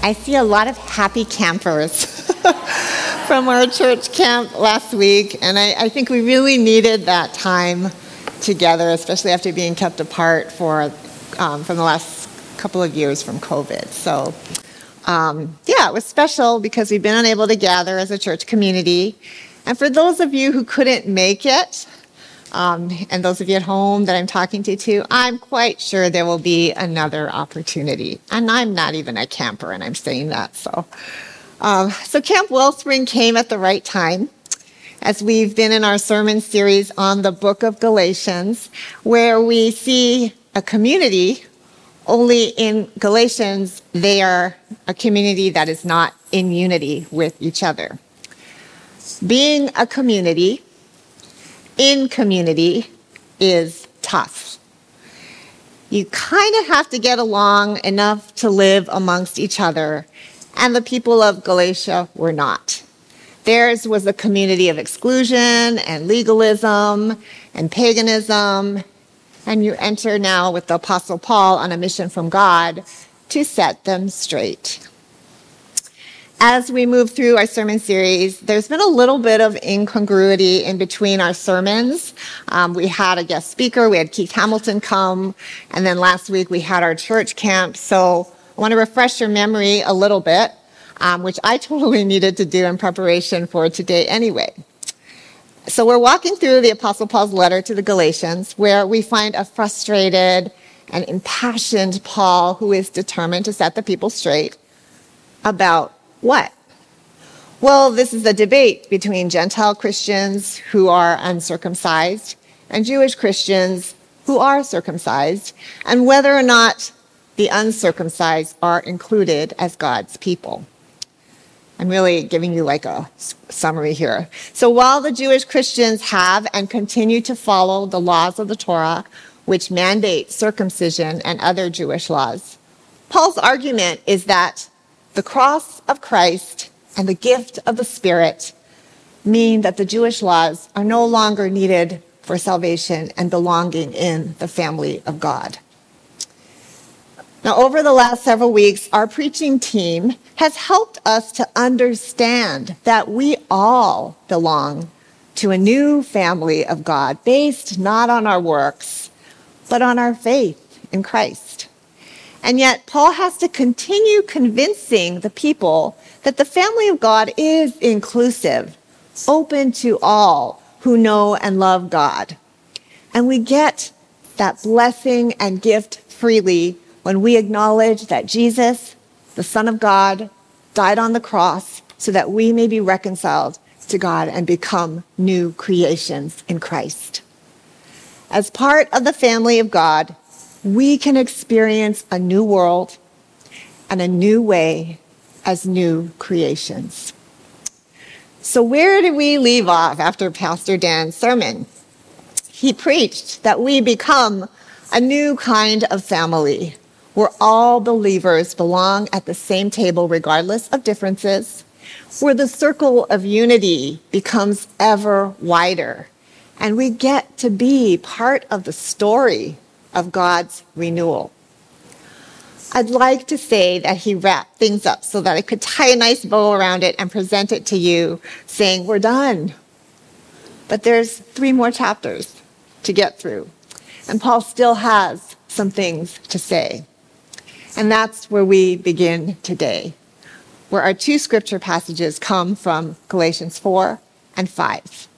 I see a lot of happy campers from our church camp last week, and I, I, think we really needed that time together, especially after being kept apart for um, from the last couple of years from COVID. So, um, yeah, it was special because we've been unable to gather as a church community. And for those of you who couldn't make it, um, and those of you at home that I'm talking to too, I'm quite sure there will be another opportunity. And I'm not even a camper, and I'm saying that. So, um, so Camp Wellspring came at the right time, as we've been in our sermon series on the Book of Galatians, where we see a community. Only in Galatians, they are a community that is not in unity with each other. Being a community in community is tough. You kind of have to get along enough to live amongst each other, and the people of Galatia were not. Theirs was a community of exclusion and legalism and paganism, and you enter now with the Apostle Paul on a mission from God to set them straight as we move through our sermon series, there's been a little bit of incongruity in between our sermons. Um, we had a guest speaker, we had Keith Hamilton come, and then last week we had our church camp. So I want to refresh your memory a little bit, um, which I totally needed to do in preparation for today anyway. So we're walking through the Apostle Paul's letter to the Galatians, where we find a frustrated and impassioned Paul who is determined to set the people straight about what? Well, this is a debate between Gentile Christians who are uncircumcised and Jewish Christians who are circumcised, and whether or not the uncircumcised are included as God's people. I'm really giving you like a summary here. So while the Jewish Christians have and continue to follow the laws of the Torah, which mandate circumcision and other Jewish laws, Paul's argument is that the cross of Christ and the gift of the Spirit mean that the Jewish laws are no longer needed for salvation and belonging in the family of God. Now, over the last several weeks, our preaching team has helped us to understand that we all belong to a new family of God based not on our works, but on our faith in Christ. And yet, Paul has to continue convincing the people that the family of God is inclusive, open to all who know and love God. And we get that blessing and gift freely when we acknowledge that Jesus, the Son of God, died on the cross so that we may be reconciled to God and become new creations in Christ. As part of the family of God, we can experience a new world and a new way as new creations. So, where did we leave off after Pastor Dan's sermon? He preached that we become a new kind of family where all believers belong at the same table regardless of differences, where the circle of unity becomes ever wider, and we get to be part of the story of God's renewal. I'd like to say that he wrapped things up so that I could tie a nice bow around it and present it to you, saying, We're done. But there's three more chapters to get through. And Paul still has some things to say. And that's where we begin today, where our two scripture passages come from Galatians 4 and 5.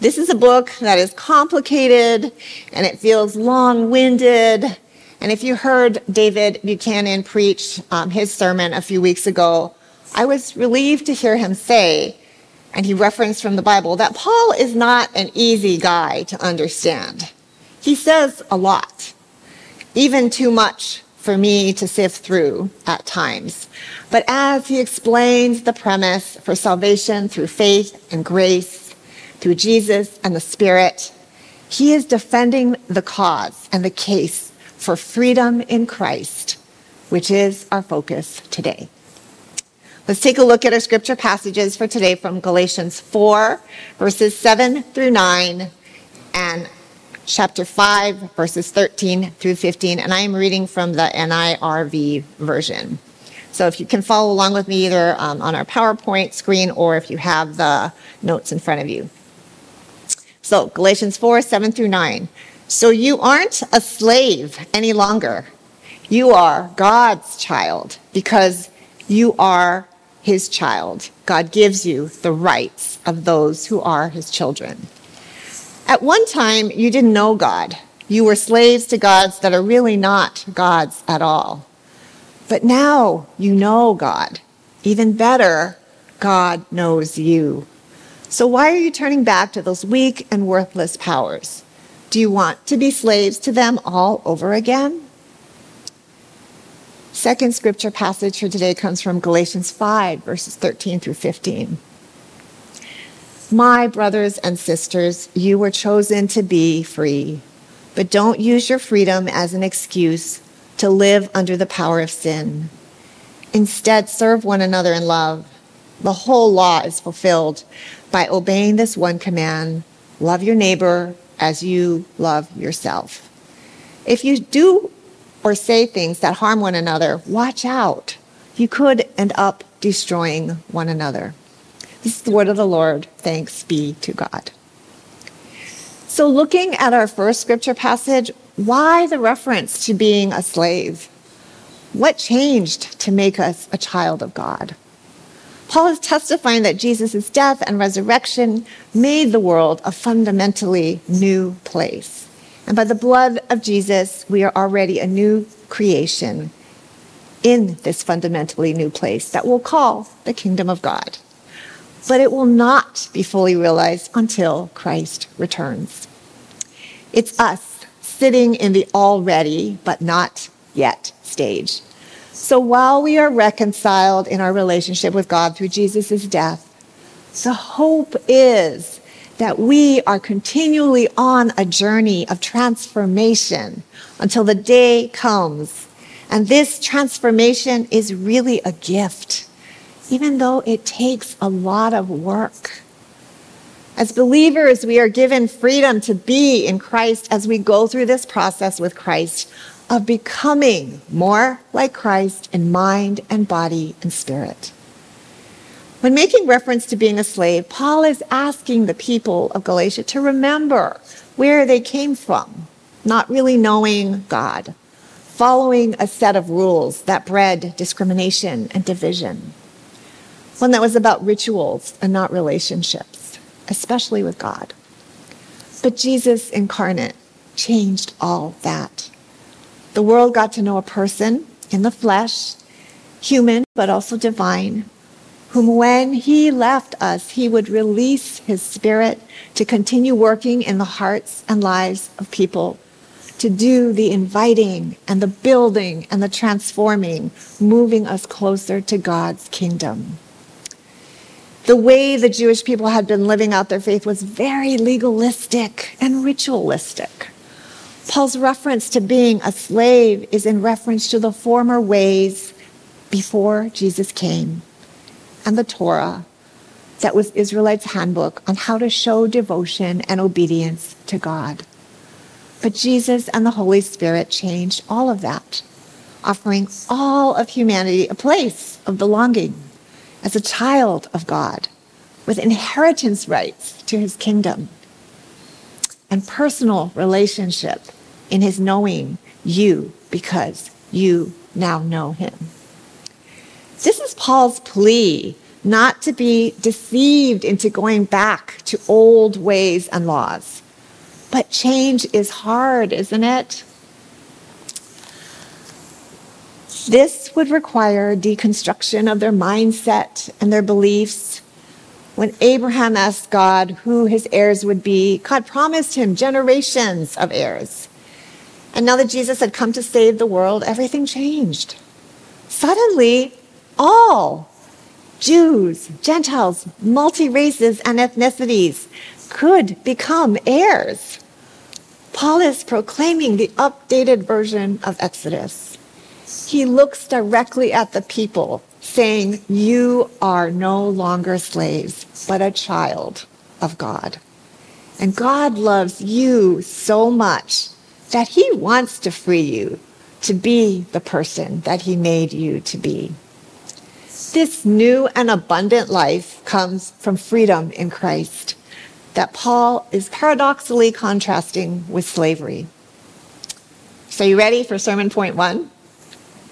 This is a book that is complicated and it feels long winded. And if you heard David Buchanan preach um, his sermon a few weeks ago, I was relieved to hear him say, and he referenced from the Bible, that Paul is not an easy guy to understand. He says a lot, even too much for me to sift through at times. But as he explains the premise for salvation through faith and grace, through Jesus and the Spirit, he is defending the cause and the case for freedom in Christ, which is our focus today. Let's take a look at our scripture passages for today from Galatians 4, verses 7 through 9, and chapter 5, verses 13 through 15. And I am reading from the NIRV version. So if you can follow along with me either um, on our PowerPoint screen or if you have the notes in front of you. So Galatians 4, 7 through 9. So you aren't a slave any longer. You are God's child because you are his child. God gives you the rights of those who are his children. At one time, you didn't know God. You were slaves to gods that are really not gods at all. But now you know God. Even better, God knows you. So why are you turning back to those weak and worthless powers? Do you want to be slaves to them all over again? Second scripture passage for today comes from Galatians 5, verses 13 through 15. My brothers and sisters, you were chosen to be free, but don't use your freedom as an excuse to live under the power of sin. Instead, serve one another in love. The whole law is fulfilled by obeying this one command love your neighbor as you love yourself. If you do or say things that harm one another, watch out. You could end up destroying one another. This is the word of the Lord. Thanks be to God. So, looking at our first scripture passage, why the reference to being a slave? What changed to make us a child of God? Paul is testifying that Jesus' death and resurrection made the world a fundamentally new place. And by the blood of Jesus, we are already a new creation in this fundamentally new place that we'll call the kingdom of God. But it will not be fully realized until Christ returns. It's us sitting in the already but not yet stage. So while we are reconciled in our relationship with God through Jesus' death, the hope is that we are continually on a journey of transformation until the day comes. And this transformation is really a gift, even though it takes a lot of work. As believers, we are given freedom to be in Christ as we go through this process with Christ of becoming more like Christ in mind and body and spirit. When making reference to being a slave, Paul is asking the people of Galatia to remember where they came from, not really knowing God, following a set of rules that bred discrimination and division, one that was about rituals and not relationships, especially with God. But Jesus incarnate changed all that. The world got to know a person in the flesh, human, but also divine, whom when he left us, he would release his spirit to continue working in the hearts and lives of people, to do the inviting and the building and the transforming, moving us closer to God's kingdom. The way the Jewish people had been living out their faith was very legalistic and ritualistic. Paul's reference to being a slave is in reference to the former ways before Jesus came and the Torah that was Israelites' handbook on how to show devotion and obedience to God. But Jesus and the Holy Spirit changed all of that, offering all of humanity a place of belonging as a child of God with inheritance rights to his kingdom and personal relationship in his knowing you because you now know him. This is Paul's plea not to be deceived into going back to old ways and laws. But change is hard, isn't it? This would require deconstruction of their mindset and their beliefs. When Abraham asked God who his heirs would be, God promised him generations of heirs. And now that Jesus had come to save the world, everything changed. Suddenly, all Jews, Gentiles, multi races, and ethnicities could become heirs. Paul is proclaiming the updated version of Exodus. He looks directly at the people, saying, You are no longer slaves, but a child of God. And God loves you so much that he wants to free you to be the person that he made you to be. This new and abundant life comes from freedom in Christ that Paul is paradoxically contrasting with slavery. So, you ready for sermon point one?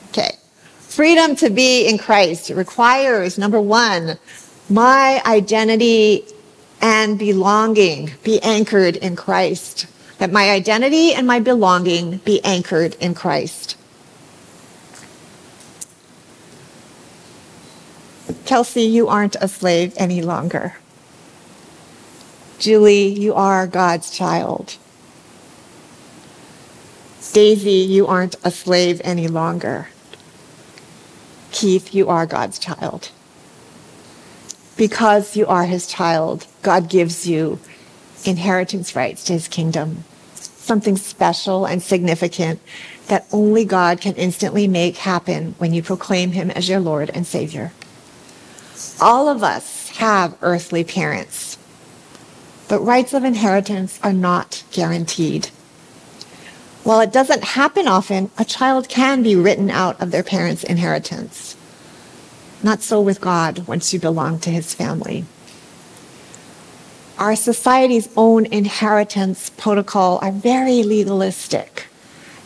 Okay. Freedom to be in Christ requires, number one, my identity and belonging be anchored in Christ. That my identity and my belonging be anchored in Christ. Kelsey, you aren't a slave any longer. Julie, you are God's child. Daisy, you aren't a slave any longer. Keith, you are God's child. Because you are his child, God gives you inheritance rights to his kingdom. Something special and significant that only God can instantly make happen when you proclaim him as your Lord and Savior. All of us have earthly parents but rights of inheritance are not guaranteed. While it doesn't happen often, a child can be written out of their parents' inheritance. Not so with God once you belong to his family. Our society's own inheritance protocol are very legalistic.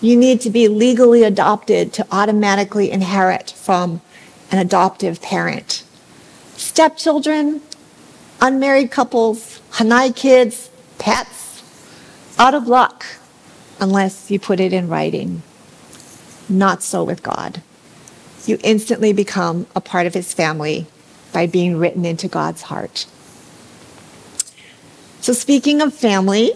You need to be legally adopted to automatically inherit from an adoptive parent. Stepchildren, unmarried couples, Hanai kids, pets, out of luck unless you put it in writing. Not so with God. You instantly become a part of his family by being written into God's heart. So, speaking of family,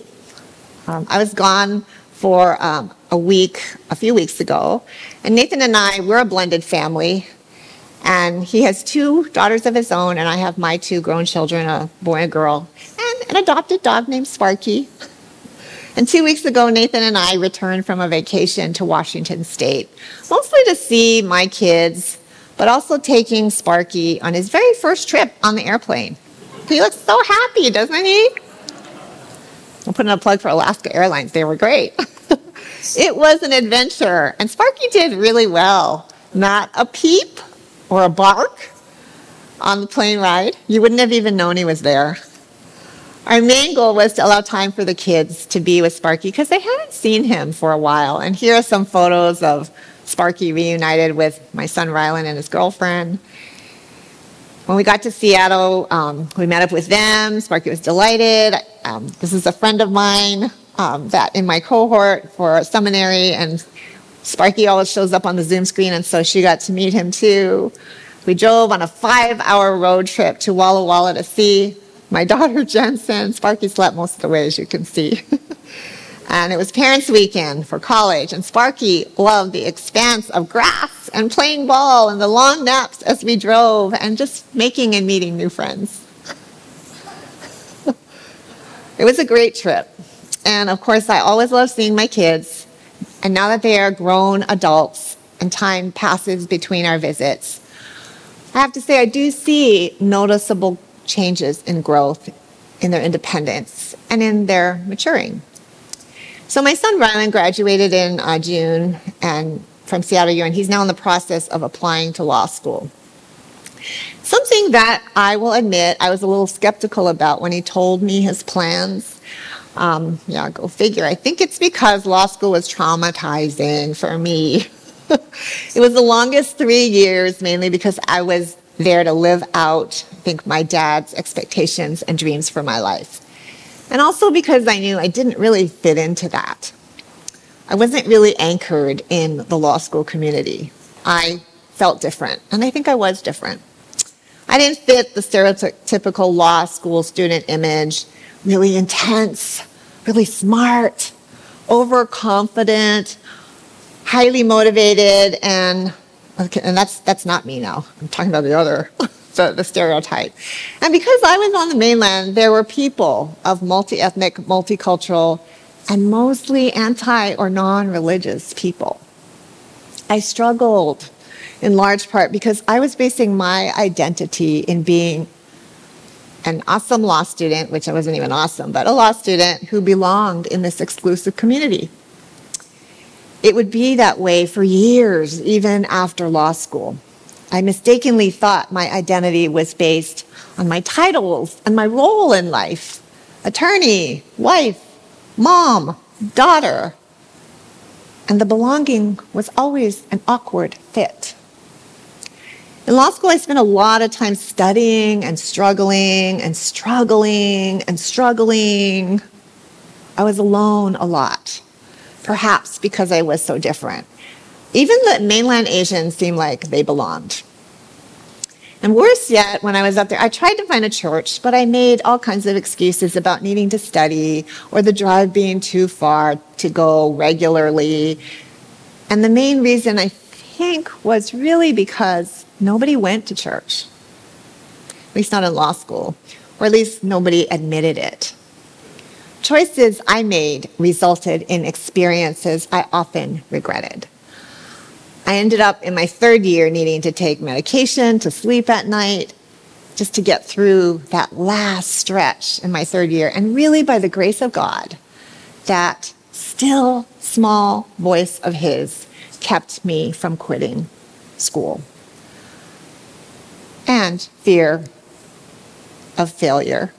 um, I was gone for um, a week, a few weeks ago, and Nathan and I, we're a blended family. And he has two daughters of his own, and I have my two grown children, a boy and a girl and an adopted dog named Sparky. And two weeks ago, Nathan and I returned from a vacation to Washington State, mostly to see my kids, but also taking Sparky on his very first trip on the airplane. He looks so happy, doesn't he? I'll put in a plug for Alaska Airlines. They were great. it was an adventure, and Sparky did really well. Not a peep or a bark on the plane ride. You wouldn't have even known he was there. Our main goal was to allow time for the kids to be with Sparky because they hadn't seen him for a while. And here are some photos of Sparky reunited with my son Rylan and his girlfriend. When we got to Seattle, um, we met up with them. Sparky was delighted. Um, this is a friend of mine um, that in my cohort for seminary, and Sparky always shows up on the Zoom screen, and so she got to meet him too. We drove on a five hour road trip to Walla Walla to see my daughter Jensen, Sparky slept most of the way, as you can see. and it was parents' weekend for college, and Sparky loved the expanse of grass and playing ball and the long naps as we drove and just making and meeting new friends. it was a great trip. And of course, I always love seeing my kids. And now that they are grown adults and time passes between our visits, I have to say I do see noticeable changes in growth, in their independence, and in their maturing. So my son Rylan graduated in uh, June and from Seattle U, and he's now in the process of applying to law school. Something that I will admit I was a little skeptical about when he told me his plans. Um, yeah, go figure. I think it's because law school was traumatizing for me. it was the longest three years, mainly because I was there to live out, I think, my dad's expectations and dreams for my life. And also because I knew I didn't really fit into that. I wasn't really anchored in the law school community. I felt different, and I think I was different. I didn't fit the stereotypical law school student image really intense, really smart, overconfident, highly motivated, and Okay, and that's that's not me now. I'm talking about the other, the, the stereotype. And because I was on the mainland, there were people of multi-ethnic, multicultural, and mostly anti or non-religious people. I struggled in large part because I was basing my identity in being an awesome law student, which I wasn't even awesome, but a law student who belonged in this exclusive community it would be that way for years, even after law school. I mistakenly thought my identity was based on my titles and my role in life attorney, wife, mom, daughter. And the belonging was always an awkward fit. In law school, I spent a lot of time studying and struggling and struggling and struggling. I was alone a lot, perhaps because I was so different. Even the mainland Asians seemed like they belonged. And worse yet, when I was up there, I tried to find a church, but I made all kinds of excuses about needing to study or the drive being too far to go regularly. And the main reason I think was really because nobody went to church, at least not in law school, or at least nobody admitted it. Choices I made resulted in experiences I often regretted. I ended up in my third year needing to take medication to sleep at night just to get through that last stretch in my third year. And really, by the grace of God, that still small voice of His kept me from quitting school. And fear of failure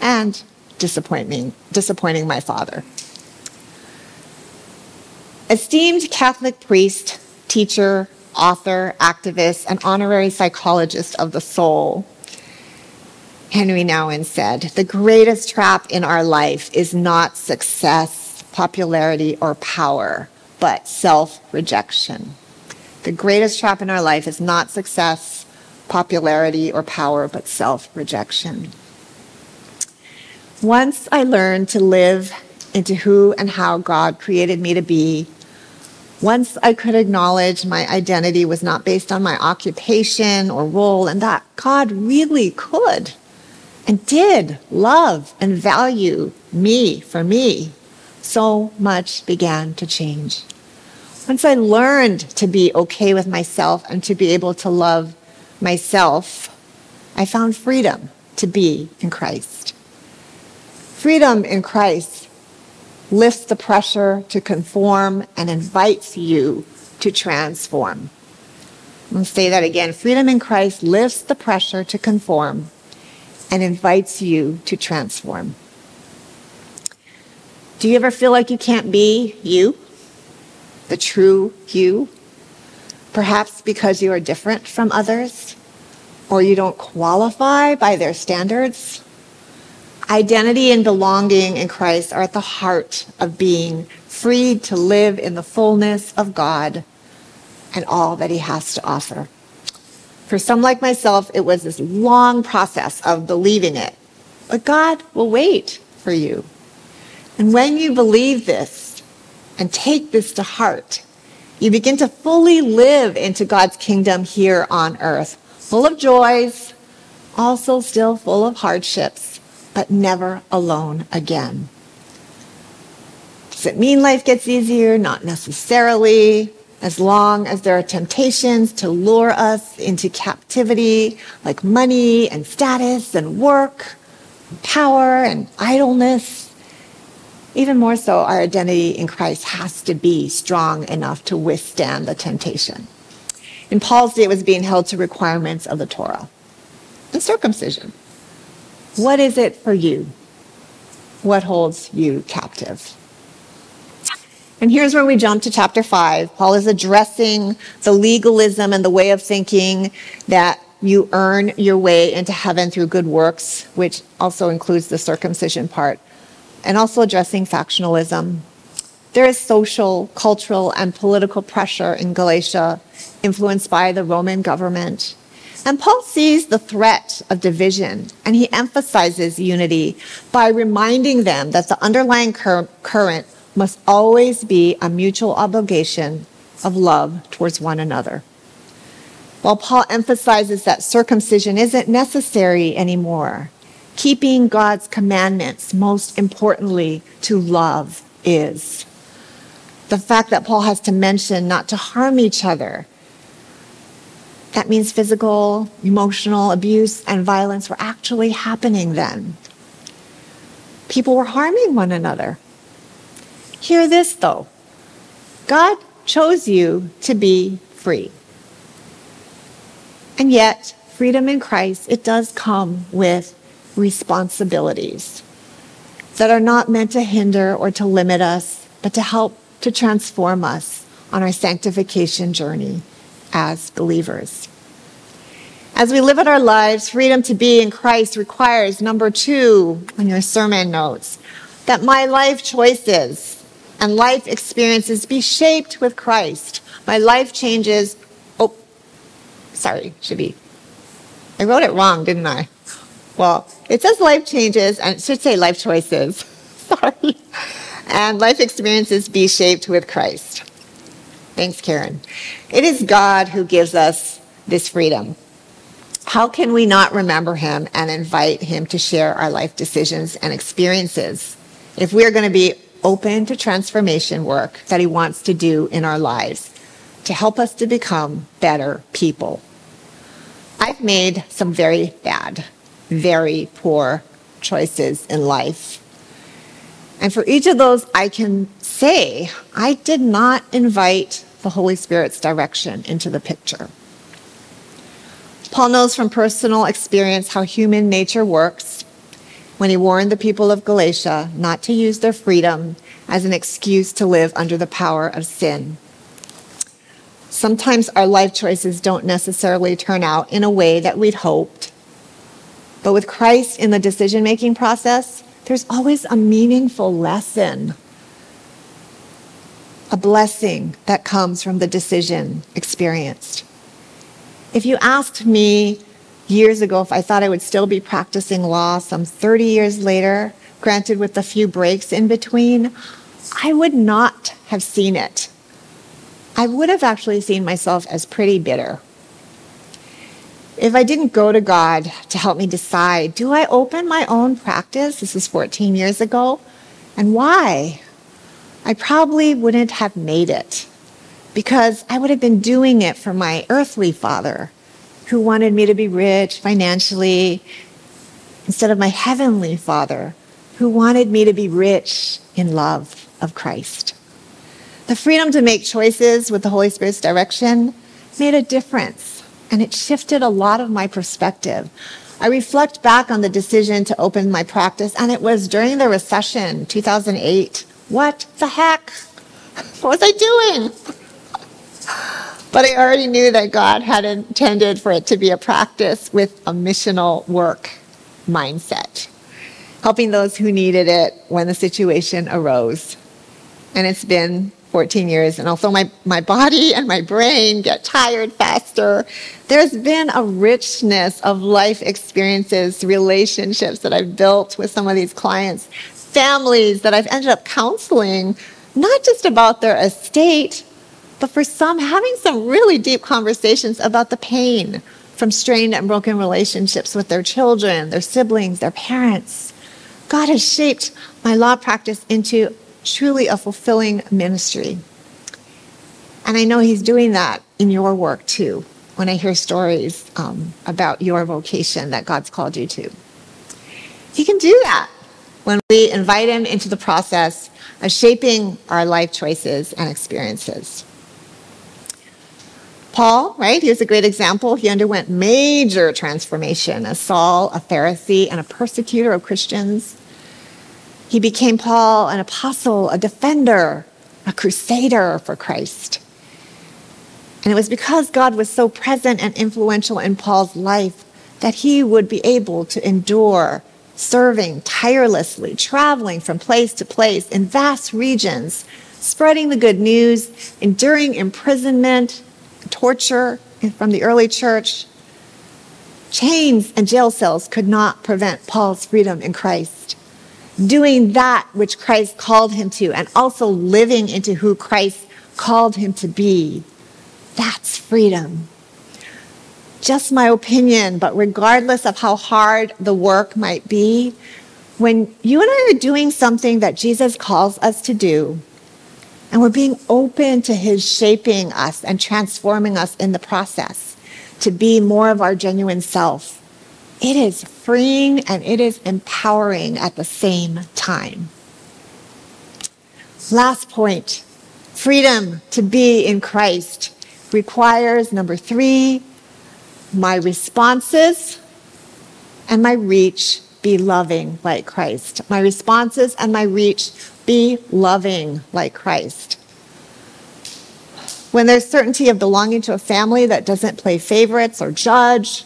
and disappointing, disappointing my father. Esteemed Catholic priest, teacher, author, activist, and honorary psychologist of the soul, Henry Nouwen said, The greatest trap in our life is not success, popularity, or power, but self rejection. The greatest trap in our life is not success, popularity, or power, but self rejection. Once I learned to live into who and how God created me to be, once I could acknowledge my identity was not based on my occupation or role, and that God really could and did love and value me for me, so much began to change. Once I learned to be okay with myself and to be able to love myself, I found freedom to be in Christ. Freedom in Christ lifts the pressure to conform and invites you to transform. I'm say that again. Freedom in Christ lifts the pressure to conform and invites you to transform. Do you ever feel like you can't be you, the true you? Perhaps because you are different from others, or you don't qualify by their standards? Identity and belonging in Christ are at the heart of being freed to live in the fullness of God and all that He has to offer. For some like myself, it was this long process of believing it. But God will wait for you. And when you believe this and take this to heart, you begin to fully live into God's kingdom here on earth, full of joys, also still full of hardships but never alone again. Does it mean life gets easier? Not necessarily. As long as there are temptations to lure us into captivity, like money and status and work, and power and idleness. Even more so, our identity in Christ has to be strong enough to withstand the temptation. In Paul's day, it was being held to requirements of the Torah and circumcision. What is it for you? What holds you captive? And here's where we jump to chapter 5. Paul is addressing the legalism and the way of thinking that you earn your way into heaven through good works, which also includes the circumcision part, and also addressing factionalism. There is social, cultural, and political pressure in Galatia influenced by the Roman government and Paul sees the threat of division and he emphasizes unity by reminding them that the underlying cur- current must always be a mutual obligation of love towards one another. While Paul emphasizes that circumcision isn't necessary anymore, keeping God's commandments, most importantly, to love is. The fact that Paul has to mention not to harm each other that means physical, emotional abuse and violence were actually happening then. People were harming one another. Hear this though God chose you to be free. And yet, freedom in Christ, it does come with responsibilities that are not meant to hinder or to limit us, but to help to transform us on our sanctification journey as believers. As we live out our lives, freedom to be in Christ requires, number two on your sermon notes, that my life choices and life experiences be shaped with Christ. My life changes. Oh, sorry, should be. I wrote it wrong, didn't I? Well, it says life changes, and it should say life choices. sorry. And life experiences be shaped with Christ. Thanks, Karen. It is God who gives us this freedom. How can we not remember him and invite him to share our life decisions and experiences if we are going to be open to transformation work that he wants to do in our lives to help us to become better people? I've made some very bad, very poor choices in life. And for each of those, I can say I did not invite the Holy Spirit's direction into the picture. Paul knows from personal experience how human nature works when he warned the people of Galatia not to use their freedom as an excuse to live under the power of sin. Sometimes our life choices don't necessarily turn out in a way that we'd hoped. But with Christ in the decision making process, there's always a meaningful lesson, a blessing that comes from the decision experienced. If you asked me years ago if I thought I would still be practicing law some 30 years later, granted with a few breaks in between, I would not have seen it. I would have actually seen myself as pretty bitter. If I didn't go to God to help me decide, do I open my own practice? This is 14 years ago. And why? I probably wouldn't have made it because I would have been doing it for my earthly father who wanted me to be rich financially instead of my heavenly father who wanted me to be rich in love of Christ. The freedom to make choices with the Holy Spirit's direction made a difference and it shifted a lot of my perspective. I reflect back on the decision to open my practice, and it was during the recession, 2008. What the heck? What was I doing? But I already knew that God had intended for it to be a practice with a missional work mindset, helping those who needed it when the situation arose. And it's been 14 years, and although my, my body and my brain get tired faster, there's been a richness of life experiences, relationships that I've built with some of these clients, families that I've ended up counseling, not just about their estate, but for some, having some really deep conversations about the pain from strained and broken relationships with their children, their siblings, their parents. God has shaped my law practice into truly a fulfilling ministry. And I know He's doing that in your work too, when I hear stories um, about your vocation that God's called you to. He can do that when we invite Him into the process of shaping our life choices and experiences. Paul, right? He was a great example. He underwent major transformation as Saul, a Pharisee, and a persecutor of Christians. He became Paul, an apostle, a defender, a crusader for Christ. And it was because God was so present and influential in Paul's life that he would be able to endure serving tirelessly, traveling from place to place in vast regions, spreading the good news, enduring imprisonment, torture from the early church. Chains and jail cells could not prevent Paul's freedom in Christ. Doing that which Christ called him to, and also living into who Christ called him to be, that's freedom. Just my opinion, but regardless of how hard the work might be, when you and I are doing something that Jesus calls us to do, and we're being open to his shaping us and transforming us in the process to be more of our genuine self. It is freeing and it is empowering at the same time. Last point freedom to be in Christ requires, number three, my responses and my reach be loving like Christ. My responses and my reach be loving like Christ. When there's certainty of belonging to a family that doesn't play favorites or judge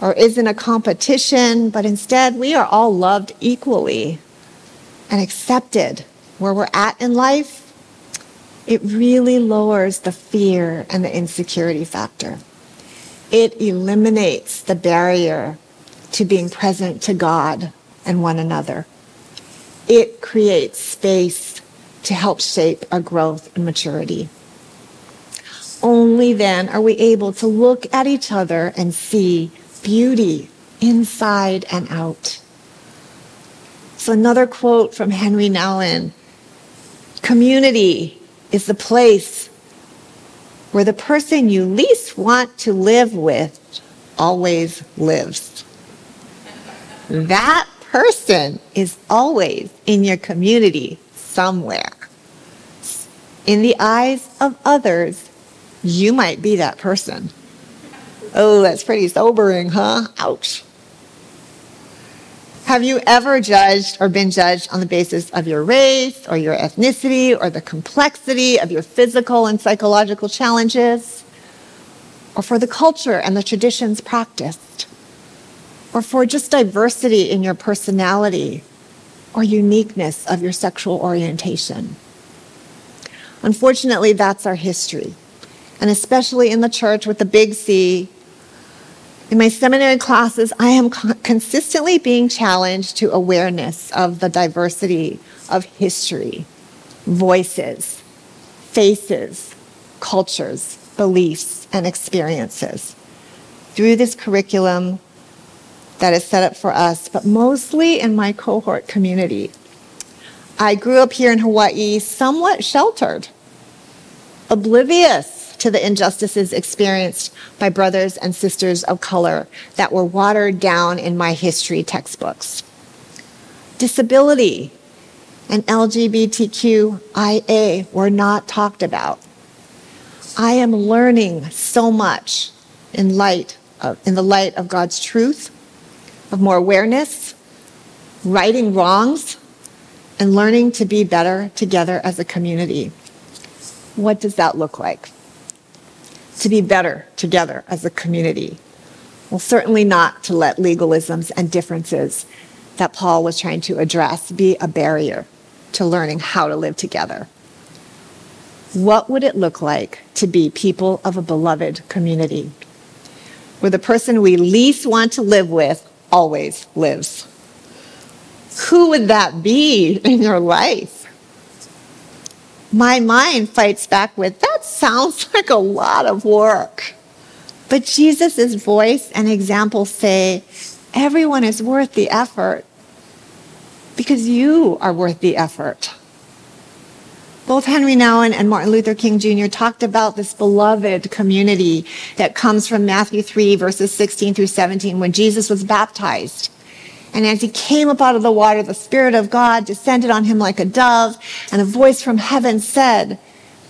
or isn't a competition, but instead we are all loved equally and accepted where we're at in life, it really lowers the fear and the insecurity factor. It eliminates the barrier to being present to God and one another. It creates space to help shape our growth and maturity. Only then are we able to look at each other and see beauty inside and out. So, another quote from Henry Nouwen Community is the place where the person you least want to live with always lives. That person is always in your community somewhere. In the eyes of others, you might be that person. Oh, that's pretty sobering, huh? Ouch. Have you ever judged or been judged on the basis of your race or your ethnicity or the complexity of your physical and psychological challenges? Or for the culture and the traditions practiced? Or for just diversity in your personality or uniqueness of your sexual orientation? Unfortunately, that's our history. And especially in the church with the big C, in my seminary classes, I am consistently being challenged to awareness of the diversity of history, voices, faces, cultures, beliefs, and experiences through this curriculum that is set up for us, but mostly in my cohort community. I grew up here in Hawaii somewhat sheltered, oblivious to the injustices experienced by brothers and sisters of color that were watered down in my history textbooks. Disability and LGBTQIA were not talked about. I am learning so much in light of, in the light of God's truth, of more awareness, righting wrongs, and learning to be better together as a community. What does that look like? To be better together as a community. Well, certainly not to let legalisms and differences that Paul was trying to address be a barrier to learning how to live together. What would it look like to be people of a beloved community where the person we least want to live with always lives? Who would that be in your life? my mind fights back with, that sounds like a lot of work. But Jesus' voice and example say, everyone is worth the effort because you are worth the effort. Both Henry Nouwen and Martin Luther King Jr. talked about this beloved community that comes from Matthew 3, verses 16 through 17, when Jesus was baptized. And as he came up out of the water, the Spirit of God descended on him like a dove, and a voice from heaven said,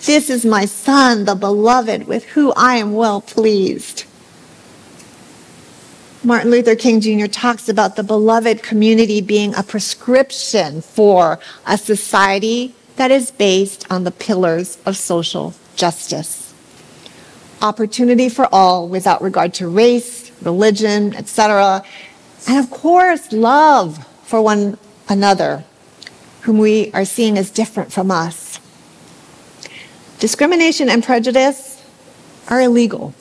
This is my Son, the beloved, with whom I am well pleased. Martin Luther King Jr. talks about the beloved community being a prescription for a society that is based on the pillars of social justice. Opportunity for all without regard to race, religion, etc., and of course, love for one another, whom we are seeing as different from us. Discrimination and prejudice are illegal.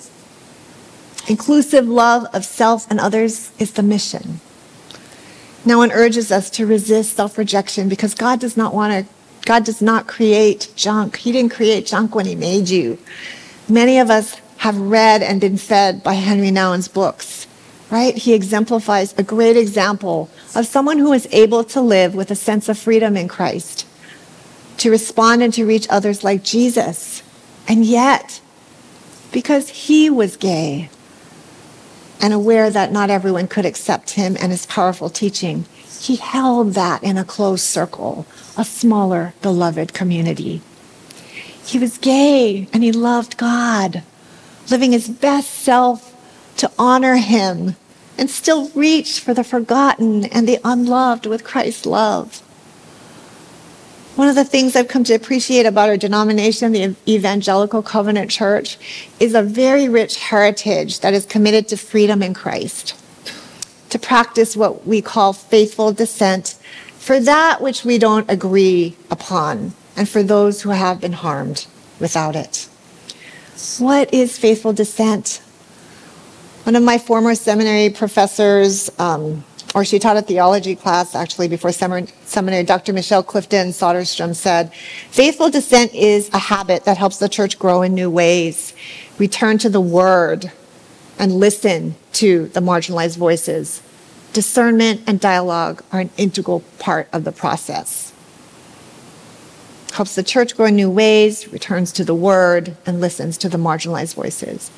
Inclusive love of self and others is the mission. Nouwen urges us to resist self rejection because God does not want to, God does not create junk. He didn't create junk when He made you. Many of us have read and been fed by Henry Nouwen's books right? He exemplifies a great example of someone who is able to live with a sense of freedom in Christ, to respond and to reach others like Jesus. And yet, because he was gay and aware that not everyone could accept him and his powerful teaching, he held that in a closed circle, a smaller, beloved community. He was gay and he loved God, living his best self to honor him and still reach for the forgotten and the unloved with Christ's love. One of the things I've come to appreciate about our denomination, the Evangelical Covenant Church, is a very rich heritage that is committed to freedom in Christ, to practice what we call faithful dissent for that which we don't agree upon, and for those who have been harmed without it. What is faithful dissent? One of my former seminary professors, um, or she taught a theology class actually before seminary, Dr. Michelle Clifton Soderstrom said, faithful dissent is a habit that helps the church grow in new ways. Return to the word and listen to the marginalized voices. Discernment and dialogue are an integral part of the process. Helps the church grow in new ways, returns to the word, and listens to the marginalized voices.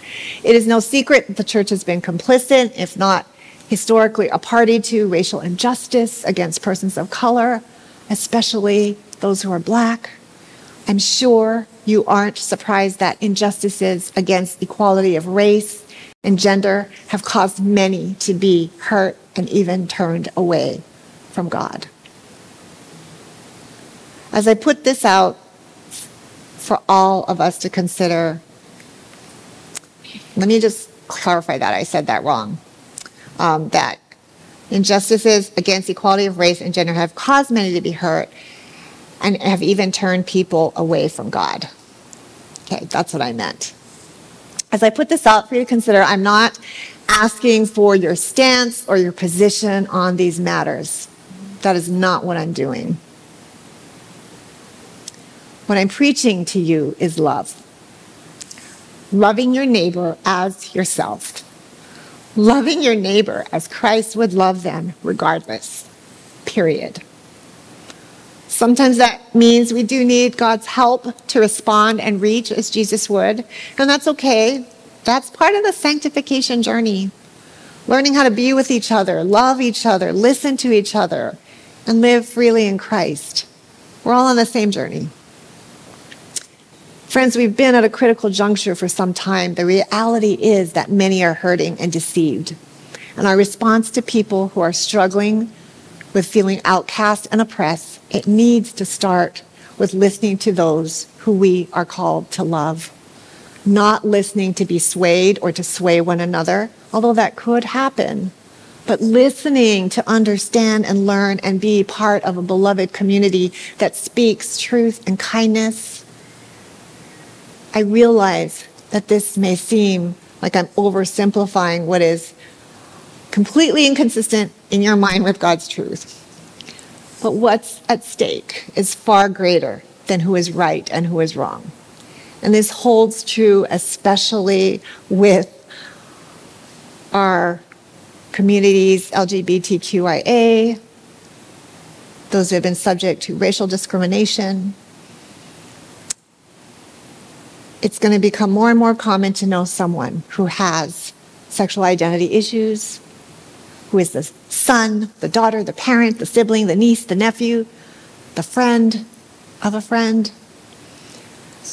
It is no secret that the church has been complicit, if not historically a party to racial injustice against persons of color, especially those who are black. I'm sure you aren't surprised that injustices against equality of race and gender have caused many to be hurt and even turned away from God. As I put this out for all of us to consider, let me just clarify that. I said that wrong um, that injustices against equality of race and gender have caused many to be hurt and have even turned people away from God. Okay, that's what I meant. As I put this out for you to consider, I'm not asking for your stance or your position on these matters. That is not what I'm doing. What I'm preaching to you is love. Loving your neighbor as yourself loving your neighbor as Christ would love them regardless. Period. Sometimes that means we do need God's help to respond and reach as Jesus would, and that's okay. That's part of the sanctification journey. Learning how to be with each other, love each other, listen to each other, and live freely in Christ. We're all on the same journey. Friends, we've been at a critical juncture for some time. The reality is that many are hurting and deceived. And our response to people who are struggling with feeling outcast and oppressed, it needs to start with listening to those who we are called to love. Not listening to be swayed or to sway one another, although that could happen, but listening to understand and learn and be part of a beloved community that speaks truth and kindness I realize that this may seem like I'm oversimplifying what is completely inconsistent in your mind with God's truth. But what's at stake is far greater than who is right and who is wrong. And this holds true especially with our communities, LGBTQIA, those who have been subject to racial discrimination, it's going to become more and more common to know someone who has sexual identity issues, who is the son, the daughter, the parent, the sibling, the niece, the nephew, the friend of a friend.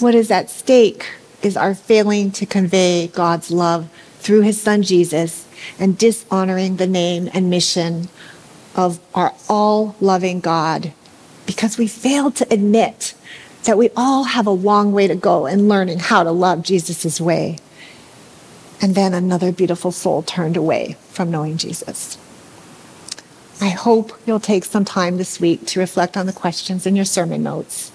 What is at stake is our failing to convey God's love through his son Jesus and dishonoring the name and mission of our all loving God because we fail to admit that we all have a long way to go in learning how to love Jesus' way. And then another beautiful soul turned away from knowing Jesus. I hope you'll take some time this week to reflect on the questions in your sermon notes.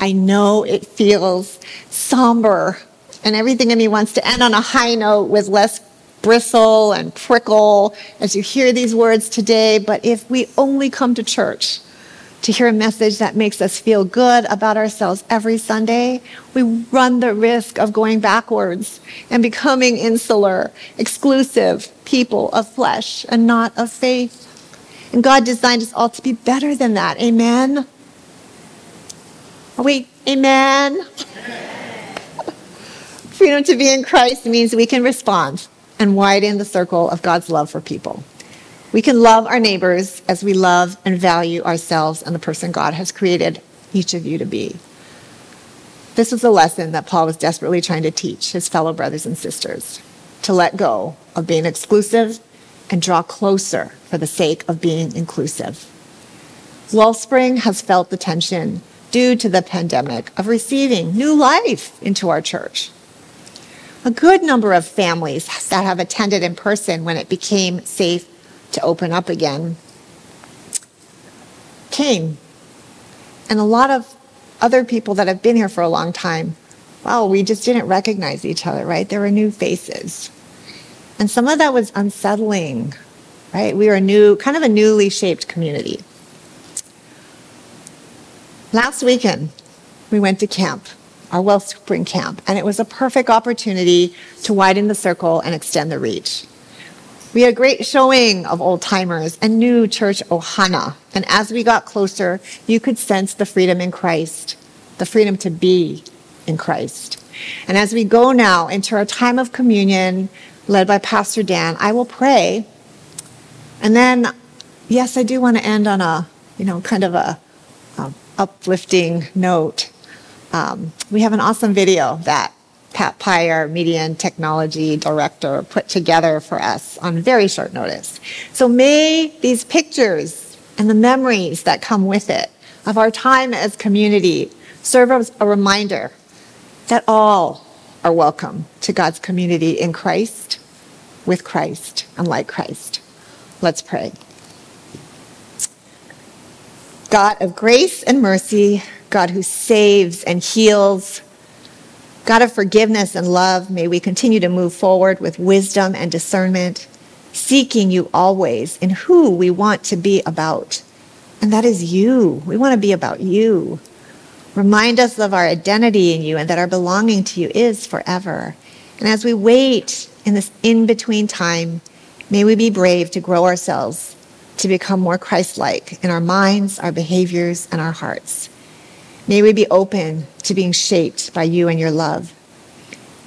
I know it feels somber, and everything in me wants to end on a high note with less bristle and prickle as you hear these words today. But if we only come to church to hear a message that makes us feel good about ourselves every Sunday, we run the risk of going backwards and becoming insular, exclusive people of flesh and not of faith. And God designed us all to be better than that. Amen? Are we, amen? Freedom to be in Christ means we can respond and widen the circle of God's love for people. We can love our neighbors as we love and value ourselves and the person God has created each of you to be. This was a lesson that Paul was desperately trying to teach his fellow brothers and sisters to let go of being exclusive and draw closer for the sake of being inclusive. Wellspring has felt the tension due to the pandemic of receiving new life into our church. A good number of families that have attended in person when it became safe to open up again came. And a lot of other people that have been here for a long time, well, we just didn't recognize each other, right? There were new faces. And some of that was unsettling, right? We were a new, kind of a newly shaped community. Last weekend, we went to camp, our Wellspring camp, and it was a perfect opportunity to widen the circle and extend the reach. We had a great showing of old timers and new church ohana. And as we got closer, you could sense the freedom in Christ, the freedom to be in Christ. And as we go now into our time of communion, led by Pastor Dan, I will pray. And then, yes, I do want to end on a, you know, kind of a, a uplifting note. Um, we have an awesome video that Pat Pye, our media and technology director, put together for us on very short notice. So may these pictures and the memories that come with it of our time as community serve as a reminder that all are welcome to God's community in Christ, with Christ, and like Christ. Let's pray. God of grace and mercy, God who saves and heals, God of forgiveness and love, may we continue to move forward with wisdom and discernment, seeking you always in who we want to be about. And that is you. We want to be about you. Remind us of our identity in you and that our belonging to you is forever. And as we wait in this in between time, may we be brave to grow ourselves to become more Christ like in our minds, our behaviors, and our hearts. May we be open to being shaped by you and your love.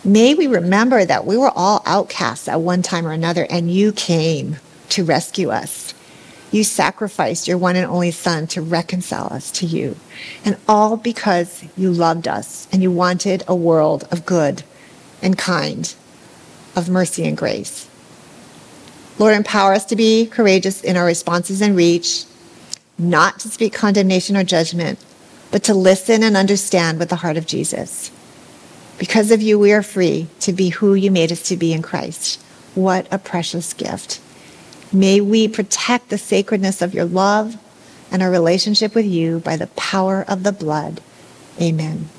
May we remember that we were all outcasts at one time or another, and you came to rescue us. You sacrificed your one and only Son to reconcile us to you. And all because you loved us and you wanted a world of good and kind, of mercy and grace. Lord, empower us to be courageous in our responses and reach, not to speak condemnation or judgment, but to listen and understand with the heart of Jesus. Because of you, we are free to be who you made us to be in Christ. What a precious gift. May we protect the sacredness of your love and our relationship with you by the power of the blood. Amen.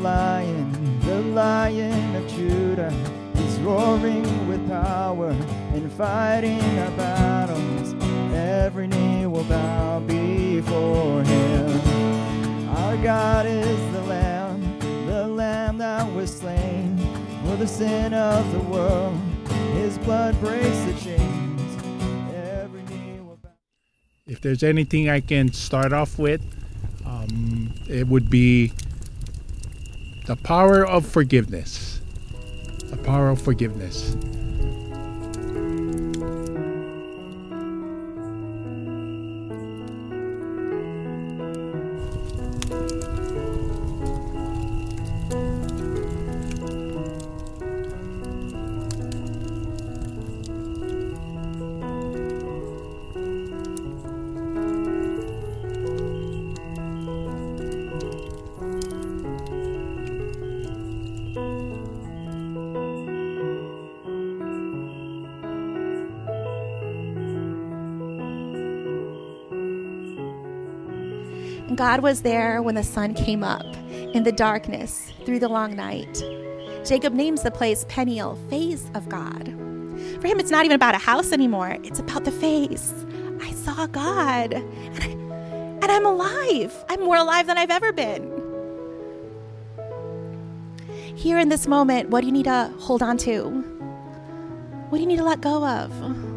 Lion, the lion of Judah. He's roaring with power and fighting our battles. Every knee will bow before him. Our God is the Lamb, the Lamb that was slain for the sin of the world. His blood breaks the chains. Every knee will bow. If there's anything I can start off with, um, it would be the power of forgiveness. The power of forgiveness. God was there when the sun came up in the darkness through the long night. Jacob names the place Peniel, face of God. For him, it's not even about a house anymore, it's about the face. I saw God, and, I, and I'm alive. I'm more alive than I've ever been. Here in this moment, what do you need to hold on to? What do you need to let go of?